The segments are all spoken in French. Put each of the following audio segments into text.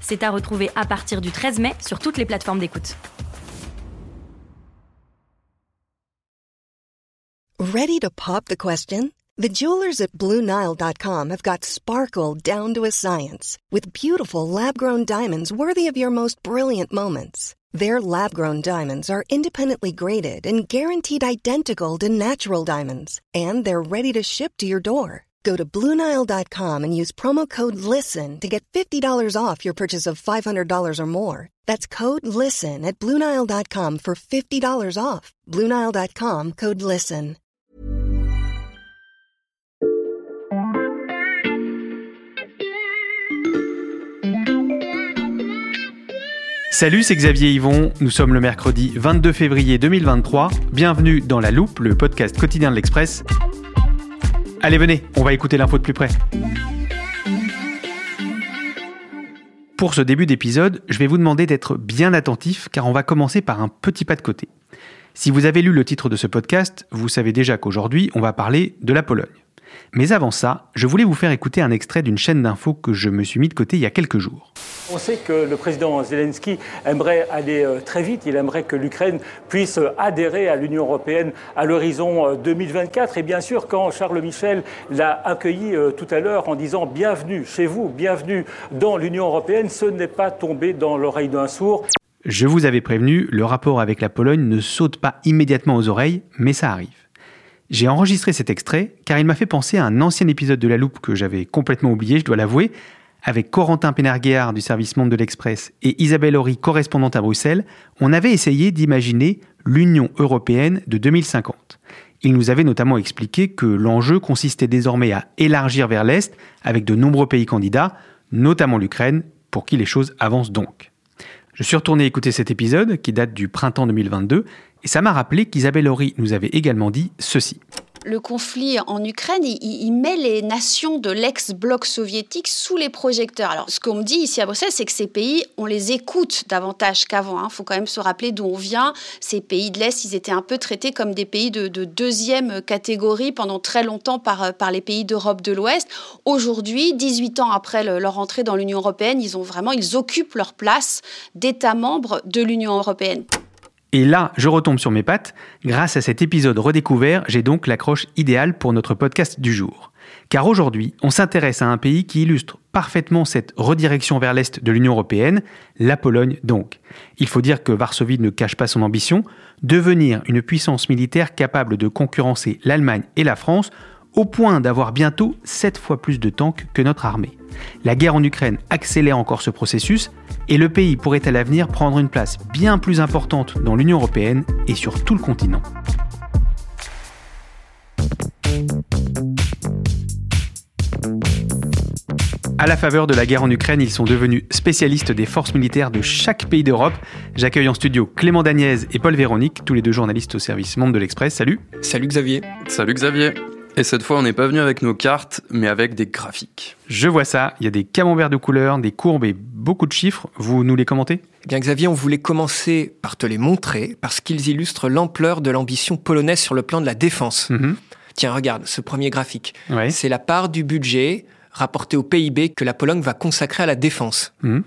C'est à retrouver à partir du 13 mai sur toutes les plateformes d'écoute. Ready to pop the question? The jewelers at BlueNile.com have got sparkle down to a science with beautiful lab-grown diamonds worthy of your most brilliant moments. Their lab-grown diamonds are independently graded and guaranteed identical to natural diamonds, and they're ready to ship to your door. Go to Bluenile.com and use promo code LISTEN to get $50 off your purchase of $500 or more. That's code LISTEN at Bluenile.com for $50 off. Bluenile.com code LISTEN. Salut, c'est Xavier Yvon. Nous sommes le mercredi 22 février 2023. Bienvenue dans La Loupe, le podcast quotidien de l'Express. Allez, venez, on va écouter l'info de plus près. Pour ce début d'épisode, je vais vous demander d'être bien attentif car on va commencer par un petit pas de côté. Si vous avez lu le titre de ce podcast, vous savez déjà qu'aujourd'hui, on va parler de la Pologne. Mais avant ça, je voulais vous faire écouter un extrait d'une chaîne d'infos que je me suis mis de côté il y a quelques jours. On sait que le président Zelensky aimerait aller euh, très vite, il aimerait que l'Ukraine puisse euh, adhérer à l'Union européenne à l'horizon 2024. Euh, Et bien sûr, quand Charles Michel l'a accueilli tout à l'heure en disant bienvenue chez vous, bienvenue dans l'Union européenne, ce n'est pas tombé dans l'oreille d'un sourd. Je vous avais prévenu, le rapport avec la Pologne ne saute pas immédiatement aux oreilles, mais ça arrive. J'ai enregistré cet extrait car il m'a fait penser à un ancien épisode de La Loupe que j'avais complètement oublié, je dois l'avouer. Avec Corentin Pénarguéard du service Monde de l'Express et Isabelle Horry, correspondante à Bruxelles, on avait essayé d'imaginer l'Union européenne de 2050. Il nous avait notamment expliqué que l'enjeu consistait désormais à élargir vers l'Est avec de nombreux pays candidats, notamment l'Ukraine, pour qui les choses avancent donc. Je suis retourné écouter cet épisode qui date du printemps 2022 et ça m'a rappelé qu'Isabelle Horry nous avait également dit ceci. Le conflit en Ukraine, il, met les nations de l'ex-bloc soviétique sous les projecteurs. Alors, ce qu'on me dit ici à Bruxelles, c'est que ces pays, on les écoute davantage qu'avant. Il hein. faut quand même se rappeler d'où on vient. Ces pays de l'Est, ils étaient un peu traités comme des pays de, de deuxième catégorie pendant très longtemps par, par les pays d'Europe de l'Ouest. Aujourd'hui, 18 ans après le, leur entrée dans l'Union européenne, ils ont vraiment, ils occupent leur place d'États membres de l'Union européenne. Et là, je retombe sur mes pattes. Grâce à cet épisode redécouvert, j'ai donc l'accroche idéale pour notre podcast du jour. Car aujourd'hui, on s'intéresse à un pays qui illustre parfaitement cette redirection vers l'Est de l'Union européenne, la Pologne donc. Il faut dire que Varsovie ne cache pas son ambition, devenir une puissance militaire capable de concurrencer l'Allemagne et la France au point d'avoir bientôt 7 fois plus de tanks que notre armée. La guerre en Ukraine accélère encore ce processus et le pays pourrait à l'avenir prendre une place bien plus importante dans l'Union européenne et sur tout le continent. À la faveur de la guerre en Ukraine, ils sont devenus spécialistes des forces militaires de chaque pays d'Europe. J'accueille en studio Clément Daniez et Paul Véronique, tous les deux journalistes au service Monde de l'Express. Salut. Salut Xavier. Salut Xavier. Et cette fois, on n'est pas venu avec nos cartes, mais avec des graphiques. Je vois ça, il y a des camemberts de couleurs, des courbes et beaucoup de chiffres. Vous nous les commentez? Eh Bien Xavier, on voulait commencer par te les montrer, parce qu'ils illustrent l'ampleur de l'ambition polonaise sur le plan de la défense. Mhm. Tiens, regarde, ce premier graphique. Ouais. C'est la part du budget rapporté au PIB que la Pologne va consacrer à la défense. Mhm.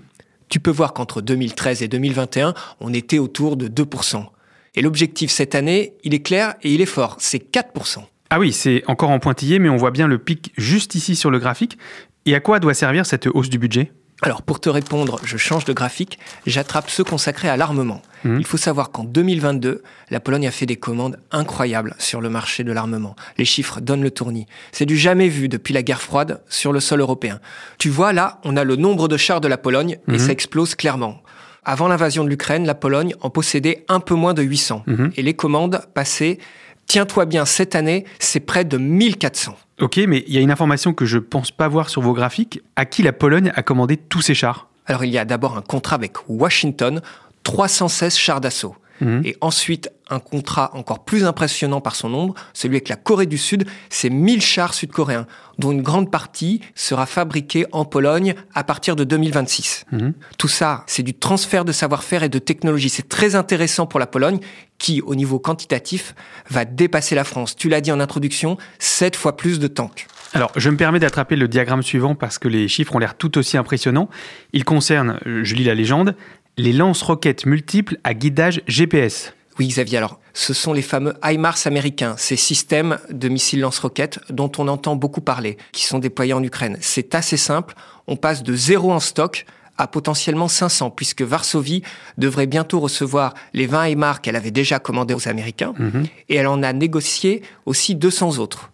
Tu peux voir qu'entre 2013 et 2021, on était autour de 2%. Et l'objectif cette année, il est clair et il est fort, c'est 4%. Ah oui, c'est encore en pointillé, mais on voit bien le pic juste ici sur le graphique. Et à quoi doit servir cette hausse du budget? Alors pour te répondre, je change de graphique, j'attrape ceux consacrés à l'armement. Mhm. Il faut savoir qu'en 2022, la Pologne a fait des commandes incroyables sur le marché de l'armement. Les chiffres donnent le tournis. C'est du jamais vu depuis la guerre froide sur le sol européen. Tu vois là, on a le nombre de chars de la Pologne et Mhm. ça explose clairement. Avant l'invasion de l'Ukraine, la Pologne en possédait un peu moins de 800. Mhm. Et les commandes passées, tiens-toi bien, cette année, c'est près de 1400. Ok, mais il y a une information que je pense pas voir sur vos graphiques. À qui la Pologne a commandé tous ces chars? Alors il y a d'abord un contrat avec Washington, 316 chars d'assaut. Mhm. Et ensuite, un contrat encore plus impressionnant par son nombre, celui avec la Corée du Sud, c'est 1000 chars sud-coréens, dont une grande partie sera fabriquée en Pologne à partir de 2026. Mhm. Tout ça, c'est du transfert de savoir-faire et de technologie. C'est très intéressant pour la Pologne, qui, au niveau quantitatif, va dépasser la France. Tu l'as dit en introduction, 7 fois plus de tanks. Alors, je me permets d'attraper le diagramme suivant parce que les chiffres ont l'air tout aussi impressionnants. Il concerne, je lis la légende, les lance-roquettes multiples à guidage GPS. Oui, Xavier. Alors, ce sont les fameux HIMARS américains, ces systèmes de missiles lance-roquettes dont on entend beaucoup parler, qui sont déployés en Ukraine. C'est assez simple. On passe de zéro en stock à potentiellement 500, puisque Varsovie devrait bientôt recevoir les 20 HIMARS qu'elle avait déjà commandés aux Américains, mhm. et elle en a négocié aussi 200 autres.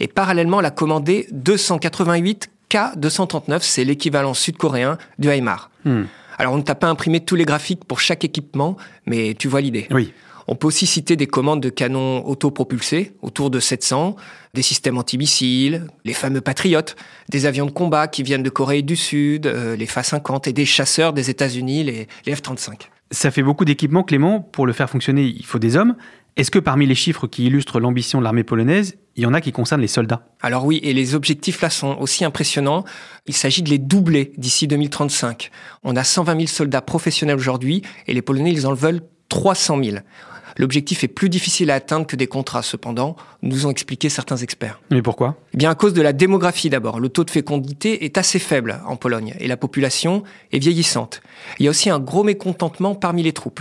Et parallèlement, elle a commandé 288 K-239, c'est l'équivalent sud-coréen du HIMARS. Hmm. Alors, on ne t'a pas imprimé tous les graphiques pour chaque équipement, mais tu vois l'idée. Oui. On peut aussi citer des commandes de canons autopropulsés, autour de 700, des systèmes antimissiles, les fameux Patriotes, des avions de combat qui viennent de Corée du Sud, euh, les Fa-50 et des chasseurs des États-Unis, les, les F-35. Ça fait beaucoup d'équipements, Clément. Pour le faire fonctionner, il faut des hommes. Est-ce que parmi les chiffres qui illustrent l'ambition de l'armée polonaise, il y en a qui concernent les soldats Alors oui, et les objectifs là sont aussi impressionnants. Il s'agit de les doubler d'ici 2035. On a 120 000 soldats professionnels aujourd'hui et les Polonais, ils en veulent 300 000. L'objectif est plus difficile à atteindre que des contrats, cependant, nous ont expliqué certains experts. Mais pourquoi? Eh bien, à cause de la démographie d'abord. Le taux de fécondité est assez faible en Pologne et la population est vieillissante. Il y a aussi un gros mécontentement parmi les troupes.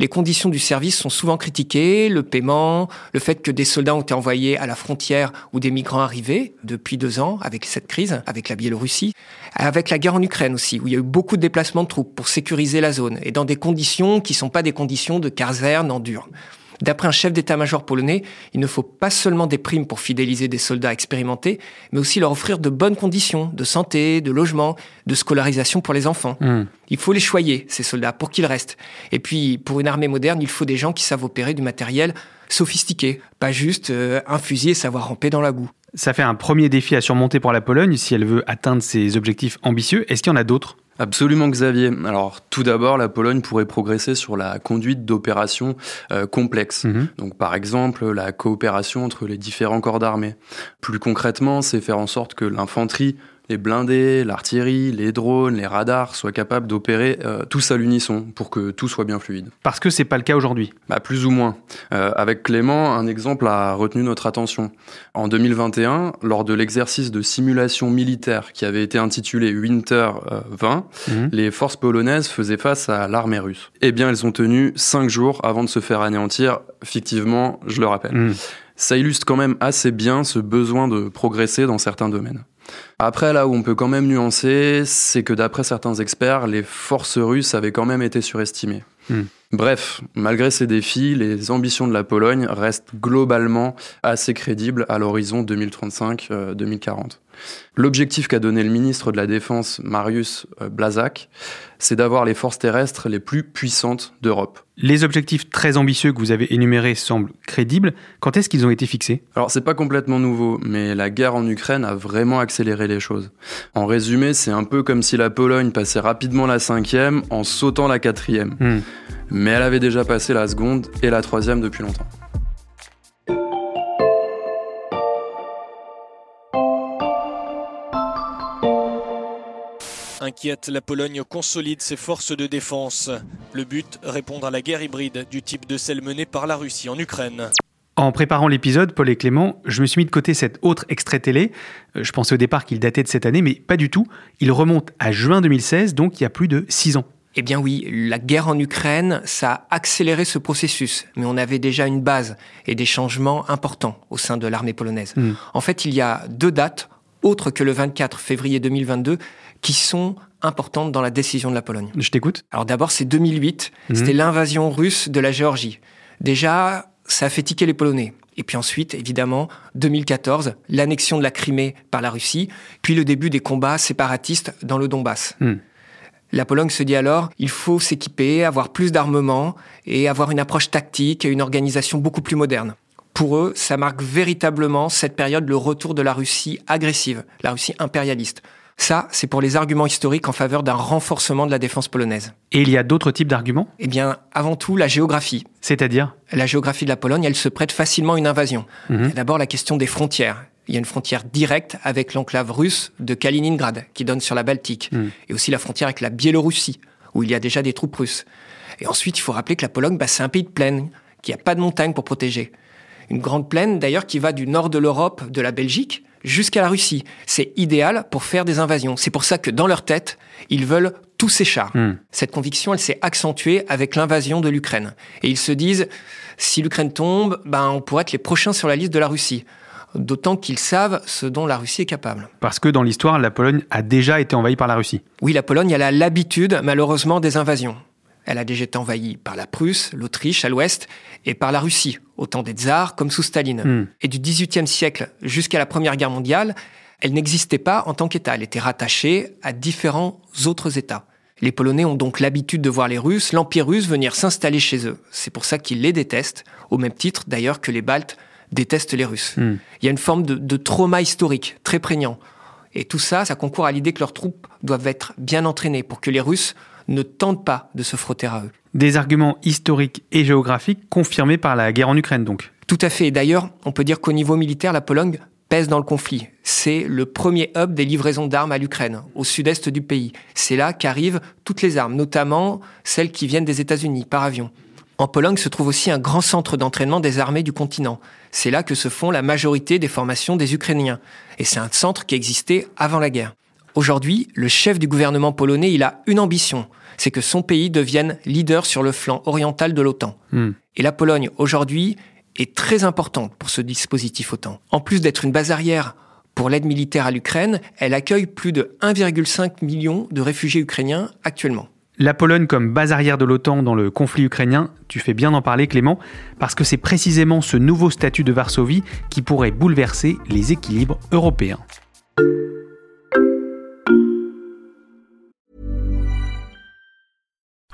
Les conditions du service sont souvent critiquées, le paiement, le fait que des soldats ont été envoyés à la frontière où des migrants arrivaient depuis deux ans avec cette crise, avec la Biélorussie, avec la guerre en Ukraine aussi, où il y a eu beaucoup de déplacements de troupes pour sécuriser la zone et dans des conditions qui ne sont pas des conditions de caserne en dur. D'après un chef d'état-major polonais, il ne faut pas seulement des primes pour fidéliser des soldats expérimentés, mais aussi leur offrir de bonnes conditions de santé, de logement, de scolarisation pour les enfants. Hmm. Il faut les choyer, ces soldats, pour qu'ils restent. Et puis, pour une armée moderne, il faut des gens qui savent opérer du matériel sophistiqué, pas juste euh, un fusil et savoir ramper dans la boue. Ça fait un premier défi à surmonter pour la Pologne si elle veut atteindre ses objectifs ambitieux. Est-ce qu'il y en a d'autres? Absolument Xavier. Alors tout d'abord, la Pologne pourrait progresser sur la conduite d'opérations euh, complexes. Mhm. Donc par exemple, la coopération entre les différents corps d'armée. Plus concrètement, c'est faire en sorte que l'infanterie les blindés, l'artillerie, les drones, les radars soient capables d'opérer euh, tous à l'unisson pour que tout soit bien fluide. Parce que c'est pas le cas aujourd'hui. Bah, plus ou moins. Euh, avec Clément, un exemple a retenu notre attention. En 2021, lors de l'exercice de simulation militaire qui avait été intitulé Winter 20, euh, mhm. les forces polonaises faisaient face à l'armée russe. Eh bien, elles ont tenu cinq jours avant de se faire anéantir, fictivement, je le rappelle. Mhm. Ça illustre quand même assez bien ce besoin de progresser dans certains domaines. Après, là où on peut quand même nuancer, c'est que d'après certains experts, les forces russes avaient quand même été surestimées. Hmm. Bref, malgré ces défis, les ambitions de la Pologne restent globalement assez crédibles à l'horizon 2035-2040. L'objectif qu'a donné le ministre de la Défense, Marius euh, Blazak, c'est d'avoir les forces terrestres les plus puissantes d'Europe. Les objectifs très ambitieux que vous avez énumérés semblent crédibles. Quand est-ce qu'ils ont été fixés? Alors, c'est pas complètement nouveau, mais la guerre en Ukraine a vraiment accéléré les choses. En résumé, c'est un peu comme si la Pologne passait rapidement la cinquième en sautant la quatrième. Hmm. Mais elle avait déjà passé la seconde et la troisième depuis longtemps. Inquiète, la Pologne consolide ses forces de défense. Le but, répondre à la guerre hybride du type de celle menée par la Russie en Ukraine. En préparant l'épisode, Paul et Clément, je me suis mis de côté cet autre extrait télé. Euh, je pensais au départ qu'il datait de cette année, mais pas du tout. Il remonte à juin 2016, donc il y a plus de six ans. Eh bien oui, la guerre en Ukraine, ça a accéléré ce processus, mais on avait déjà une base et des changements importants au sein de l'armée polonaise. Hmm. En fait, il y a deux dates, autres que le 24 février 2022, qui sont importantes dans la décision de la Pologne. Je t'écoute. Alors d'abord, c'est 2008, mhm. c'était l'invasion russe de la Géorgie. Déjà, ça a fait tiquer les Polonais. Et puis ensuite, évidemment, 2014, l'annexion de la Crimée par la Russie, puis le début des combats séparatistes dans le Donbass. Hmm. La Pologne se dit alors, il faut s'équiper, avoir plus d'armement et avoir une approche tactique et une organisation beaucoup plus moderne. Pour eux, ça marque véritablement cette période le retour de la Russie agressive, la Russie impérialiste. Ça, c'est pour les arguments historiques en faveur d'un renforcement de la défense polonaise. Et il y a d'autres types d'arguments? Eh bien, avant tout, la géographie. C'est-à-dire? La géographie de la Pologne, elle se prête facilement à une invasion. Mhm. D'abord, la question des frontières. Il y a une frontière directe avec l'enclave russe de Kaliningrad, qui donne sur la Baltique, Mhm. et aussi la frontière avec la Biélorussie, où il y a déjà des troupes russes. Et ensuite, il faut rappeler que la Pologne, bah, c'est un pays de plaine, qui n'a pas de montagne pour protéger. Une grande plaine, d'ailleurs, qui va du nord de l'Europe, de la Belgique, jusqu'à la Russie. C'est idéal pour faire des invasions. C'est pour ça que dans leur tête, ils veulent tous ces chars. Mhm. Cette conviction, elle s'est accentuée avec l'invasion de l'Ukraine. Et ils se disent, si l'Ukraine tombe, ben, on pourrait être les prochains sur la liste de la Russie. D'autant qu'ils savent ce dont la Russie est capable. Parce que dans l'histoire, la Pologne a déjà été envahie par la Russie. Oui, la Pologne, elle a l'habitude, malheureusement, des invasions. Elle a déjà été envahie par la Prusse, l'Autriche à l'ouest, et par la Russie, au temps des tsars comme sous Staline. Hmm. Et du XVIIIe siècle jusqu'à la Première Guerre mondiale, elle n'existait pas en tant qu'État. Elle était rattachée à différents autres États. Les Polonais ont donc l'habitude de voir les Russes, l'Empire russe, venir s'installer chez eux. C'est pour ça qu'ils les détestent, au même titre d'ailleurs que les Baltes détestent les Russes. Hmm. Il y a une forme de, de trauma historique très prégnant. Et tout ça, ça concourt à l'idée que leurs troupes doivent être bien entraînées pour que les Russes ne tentent pas de se frotter à eux. Des arguments historiques et géographiques confirmés par la guerre en Ukraine, donc. Tout à fait. Et d'ailleurs, on peut dire qu'au niveau militaire, la Pologne pèse dans le conflit. C'est le premier hub des livraisons d'armes à l'Ukraine, au sud-est du pays. C'est là qu'arrivent toutes les armes, notamment celles qui viennent des États-Unis par avion. En Pologne se trouve aussi un grand centre d'entraînement des armées du continent. C'est là que se font la majorité des formations des Ukrainiens. Et c'est un centre qui existait avant la guerre. Aujourd'hui, le chef du gouvernement polonais, il a une ambition. C'est que son pays devienne leader sur le flanc oriental de l'OTAN. Hmm. Et la Pologne, aujourd'hui, est très importante pour ce dispositif OTAN. En plus d'être une base arrière pour l'aide militaire à l'Ukraine, elle accueille plus de 1,5 million de réfugiés ukrainiens actuellement. La Pologne comme base arrière de l'OTAN dans le conflit ukrainien, tu fais bien d'en parler Clément, parce que c'est précisément ce nouveau statut de Varsovie qui pourrait bouleverser les équilibres européens.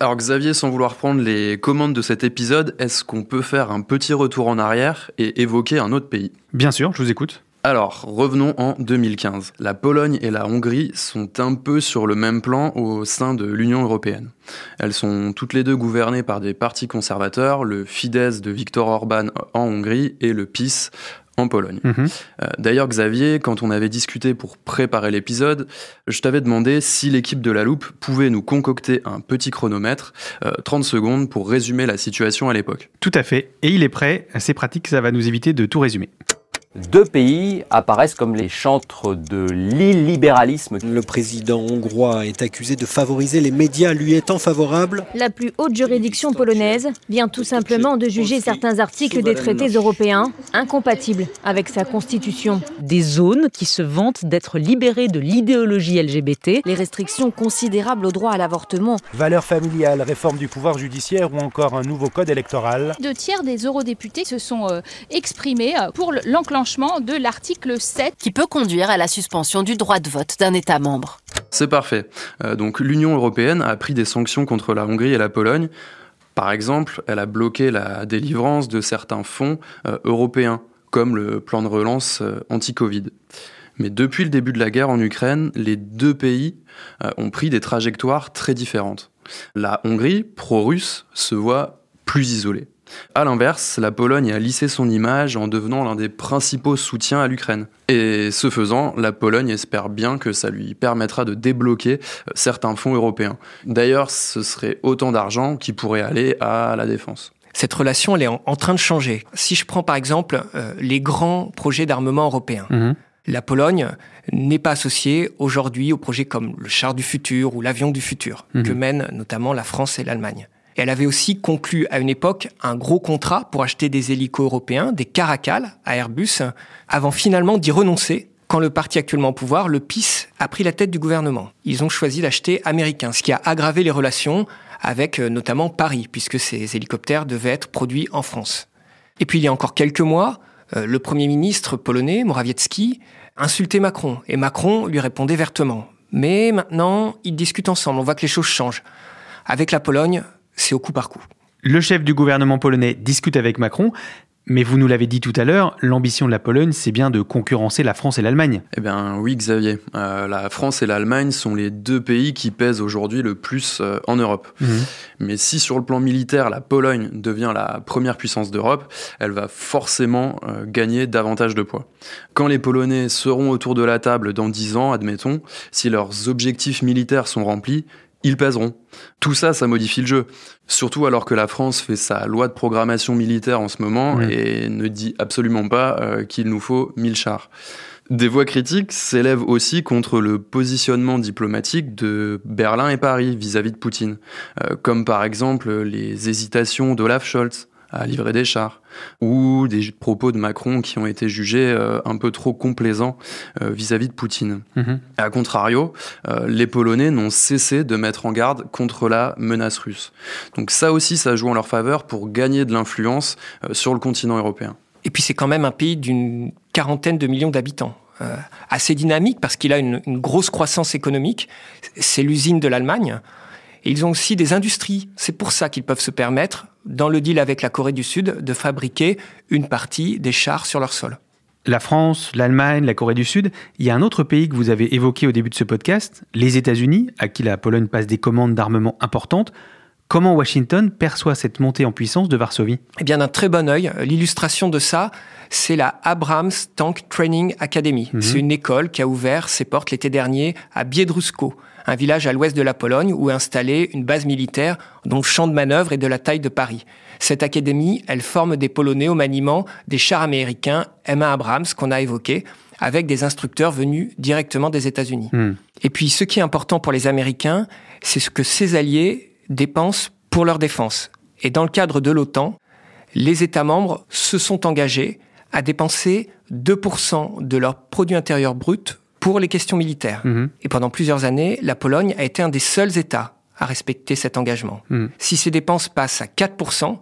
Alors Xavier, sans vouloir prendre les commandes de cet épisode, est-ce qu'on peut faire un petit retour en arrière et évoquer un autre pays? Bien sûr, je vous écoute. Alors, revenons en 2015. La Pologne et la Hongrie sont un peu sur le même plan au sein de l'Union européenne. Elles sont toutes les deux gouvernées par des partis conservateurs, le Fidesz de Viktor Orban en Hongrie et le PiS en Pologne. Mhm. Euh, D'ailleurs, Xavier, quand on avait discuté pour préparer l'épisode, je t'avais demandé si l'équipe de la Loupe pouvait nous concocter un petit chronomètre, euh, 30 secondes, pour résumer la situation à l'époque. Tout à fait. Et il est prêt. C'est pratique, ça va nous éviter de tout résumer. Deux pays apparaissent comme les chantres de l'illibéralisme. Le président hongrois est accusé de favoriser les médias lui étant favorables. La plus haute juridiction polonaise vient tout simplement de juger certains articles des traités européens incompatibles avec sa constitution. Des zones qui se vantent d'être libérées de l'idéologie LGBT. Les restrictions considérables au droit à l'avortement. Valeurs familiales, réforme du pouvoir judiciaire ou encore un nouveau code électoral. Deux tiers des eurodéputés se sont euh, exprimés euh, pour l'enclenchement de l'article 7. Qui peut conduire à la suspension du droit de vote d'un État membre. C'est parfait. Euh, donc l'Union européenne a pris des sanctions contre la Hongrie et la Pologne. Par exemple, elle a bloqué la délivrance de certains fonds euh, européens, comme le plan de relance euh, anti-Covid. Mais depuis le début de la guerre en Ukraine, les deux pays euh, ont pris des trajectoires très différentes. La Hongrie, pro-russe, se voit plus isolée. A l'inverse, la Pologne a lissé son image en devenant l'un des principaux soutiens à l'Ukraine. Et ce faisant, la Pologne espère bien que ça lui permettra de débloquer euh, certains fonds européens. D'ailleurs, ce serait autant d'argent qui pourrait aller à la défense. Cette relation, elle est en, en train de changer. Si je prends par exemple euh, les grands projets d'armement européens, Mmh. la Pologne n'est pas associée aujourd'hui aux projets comme le char du futur ou l'avion du futur, Mhm. que mènent notamment la France et l'Allemagne. Elle avait aussi conclu à une époque un gros contrat pour acheter des hélicos européens, des Caracal à Airbus, avant finalement d'y renoncer quand le parti actuellement au pouvoir, le PIS, a pris la tête du gouvernement. Ils ont choisi d'acheter américain, ce qui a aggravé les relations avec euh, notamment Paris, puisque ces hélicoptères devaient être produits en France. Et puis il y a encore quelques mois, euh, le Premier ministre polonais, Morawiecki, insultait Macron, et Macron lui répondait vertement. Mais maintenant, ils discutent ensemble, on voit que les choses changent. Avec la Pologne, c'est au coup par coup. Le chef du gouvernement polonais discute avec Macron, mais vous nous l'avez dit tout à l'heure, l'ambition de la Pologne, c'est bien de concurrencer la France et l'Allemagne. Eh bien oui, Xavier. Euh, la France et l'Allemagne sont les deux pays qui pèsent aujourd'hui le plus euh, en Europe. Mhm. Mais si sur le plan militaire, la Pologne devient la première puissance d'Europe, elle va forcément euh, gagner davantage de poids. Quand les Polonais seront autour de la table dans dix ans, admettons, si leurs objectifs militaires sont remplis, ils pèseront. Tout ça, ça modifie le jeu. Surtout alors que la France fait sa loi de programmation militaire en ce moment et ne dit absolument pas euh, qu'il nous faut 1000 chars. Des voix critiques s'élèvent aussi contre le positionnement diplomatique de Berlin et Paris vis-à-vis de Poutine, euh, comme par exemple les hésitations d'Olaf Scholz à livrer des chars, ou des propos de Macron qui ont été jugés euh, un peu trop complaisants euh, vis-à-vis de Poutine. Mhm. A contrario, euh, les Polonais n'ont cessé de mettre en garde contre la menace russe. Donc ça aussi, ça joue en leur faveur pour gagner de l'influence sur le continent européen. Et puis c'est quand même un pays d'une quarantaine de millions d'habitants. assez dynamique parce qu'il a une, une grosse croissance économique. C'est l'usine de l'Allemagne. Et ils ont aussi des industries. C'est pour ça qu'ils peuvent se permettre, dans le deal avec la Corée du Sud, de fabriquer une partie des chars sur leur sol. La France, l'Allemagne, la Corée du Sud, il y a un autre pays que vous avez évoqué au début de ce podcast, les États-Unis, à qui la Pologne passe des commandes d'armement importantes. Comment Washington perçoit cette montée en puissance de Varsovie? Eh bien, d'un très bon œil. L'illustration de ça, c'est la Abrams Tank Training Academy. Mhm. C'est une école qui a ouvert ses portes l'été dernier à Biedrusko un village à l'ouest de la Pologne où est installée une base militaire dont le champ de manœuvre est de la taille de Paris. Cette académie, elle forme des Polonais au maniement des chars américains M1 Abrams qu'on a évoqués, avec des instructeurs venus directement des États-Unis. Hmm. Et puis, ce qui est important pour les Américains, c'est ce que ces alliés dépensent pour leur défense. Et dans le cadre de l'OTAN, les États membres se sont engagés à dépenser 2% de leur produit intérieur brut pour les questions militaires. Mhm. Et pendant plusieurs années, la Pologne a été un des seuls États à respecter cet engagement. Mhm. Si ces dépenses passent à 4%,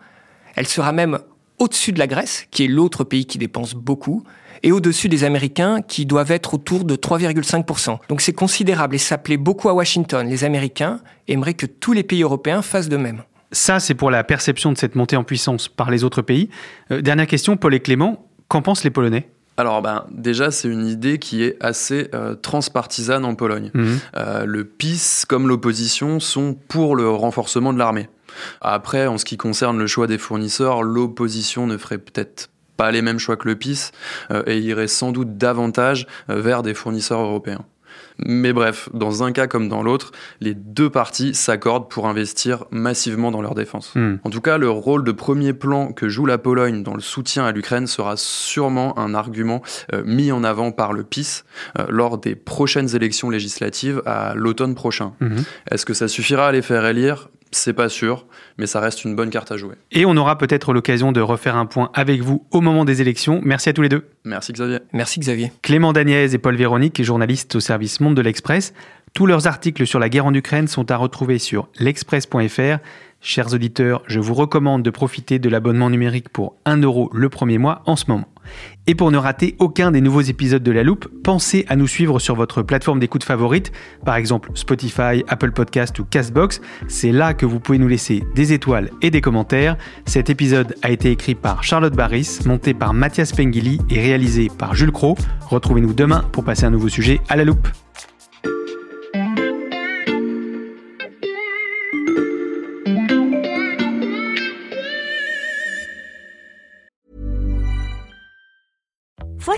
elle sera même au-dessus de la Grèce, qui est l'autre pays qui dépense beaucoup, et au-dessus des Américains, qui doivent être autour de 3,5%. Donc c'est considérable et ça plaît beaucoup à Washington. Les Américains aimeraient que tous les pays européens fassent de même. Ça, c'est pour la perception de cette montée en puissance par les autres pays. Euh, dernière question, Paul et Clément, qu'en pensent les Polonais? Alors ben, déjà, c'est une idée qui est assez euh, transpartisane en Pologne. Mhm. Euh, le PiS comme l'opposition sont pour le renforcement de l'armée. Après, en ce qui concerne le choix des fournisseurs, l'opposition ne ferait peut-être pas les mêmes choix que le PiS euh, et irait sans doute davantage vers des fournisseurs européens. Mais bref, dans un cas comme dans l'autre, les deux parties s'accordent pour investir massivement dans leur défense. Hmm. En tout cas, le rôle de premier plan que joue la Pologne dans le soutien à l'Ukraine sera sûrement un argument euh, mis en avant par le PIS euh, lors des prochaines élections législatives à l'automne prochain. Hmm. Est-ce que ça suffira à les faire élire? C'est pas sûr, mais ça reste une bonne carte à jouer. Et on aura peut-être l'occasion de refaire un point avec vous au moment des élections. Merci à tous les deux. Merci Xavier. Merci Xavier. Clément Daniez et Paul Véronique, journalistes au service Monde de l'Express. Tous leurs articles sur la guerre en Ukraine sont à retrouver sur l'express.fr. Chers auditeurs, je vous recommande de profiter de l'abonnement numérique pour 1 euro le premier mois en ce moment. Et pour ne rater aucun des nouveaux épisodes de La Loupe, pensez à nous suivre sur votre plateforme d'écoute favorite, par exemple Spotify, Apple Podcast ou Castbox. C'est là que vous pouvez nous laisser des étoiles et des commentaires. Cet épisode a été écrit par Charlotte Barris, monté par Mathias Pengili et réalisé par Jules Cro. Retrouvez-nous demain pour passer un nouveau sujet à La Loupe.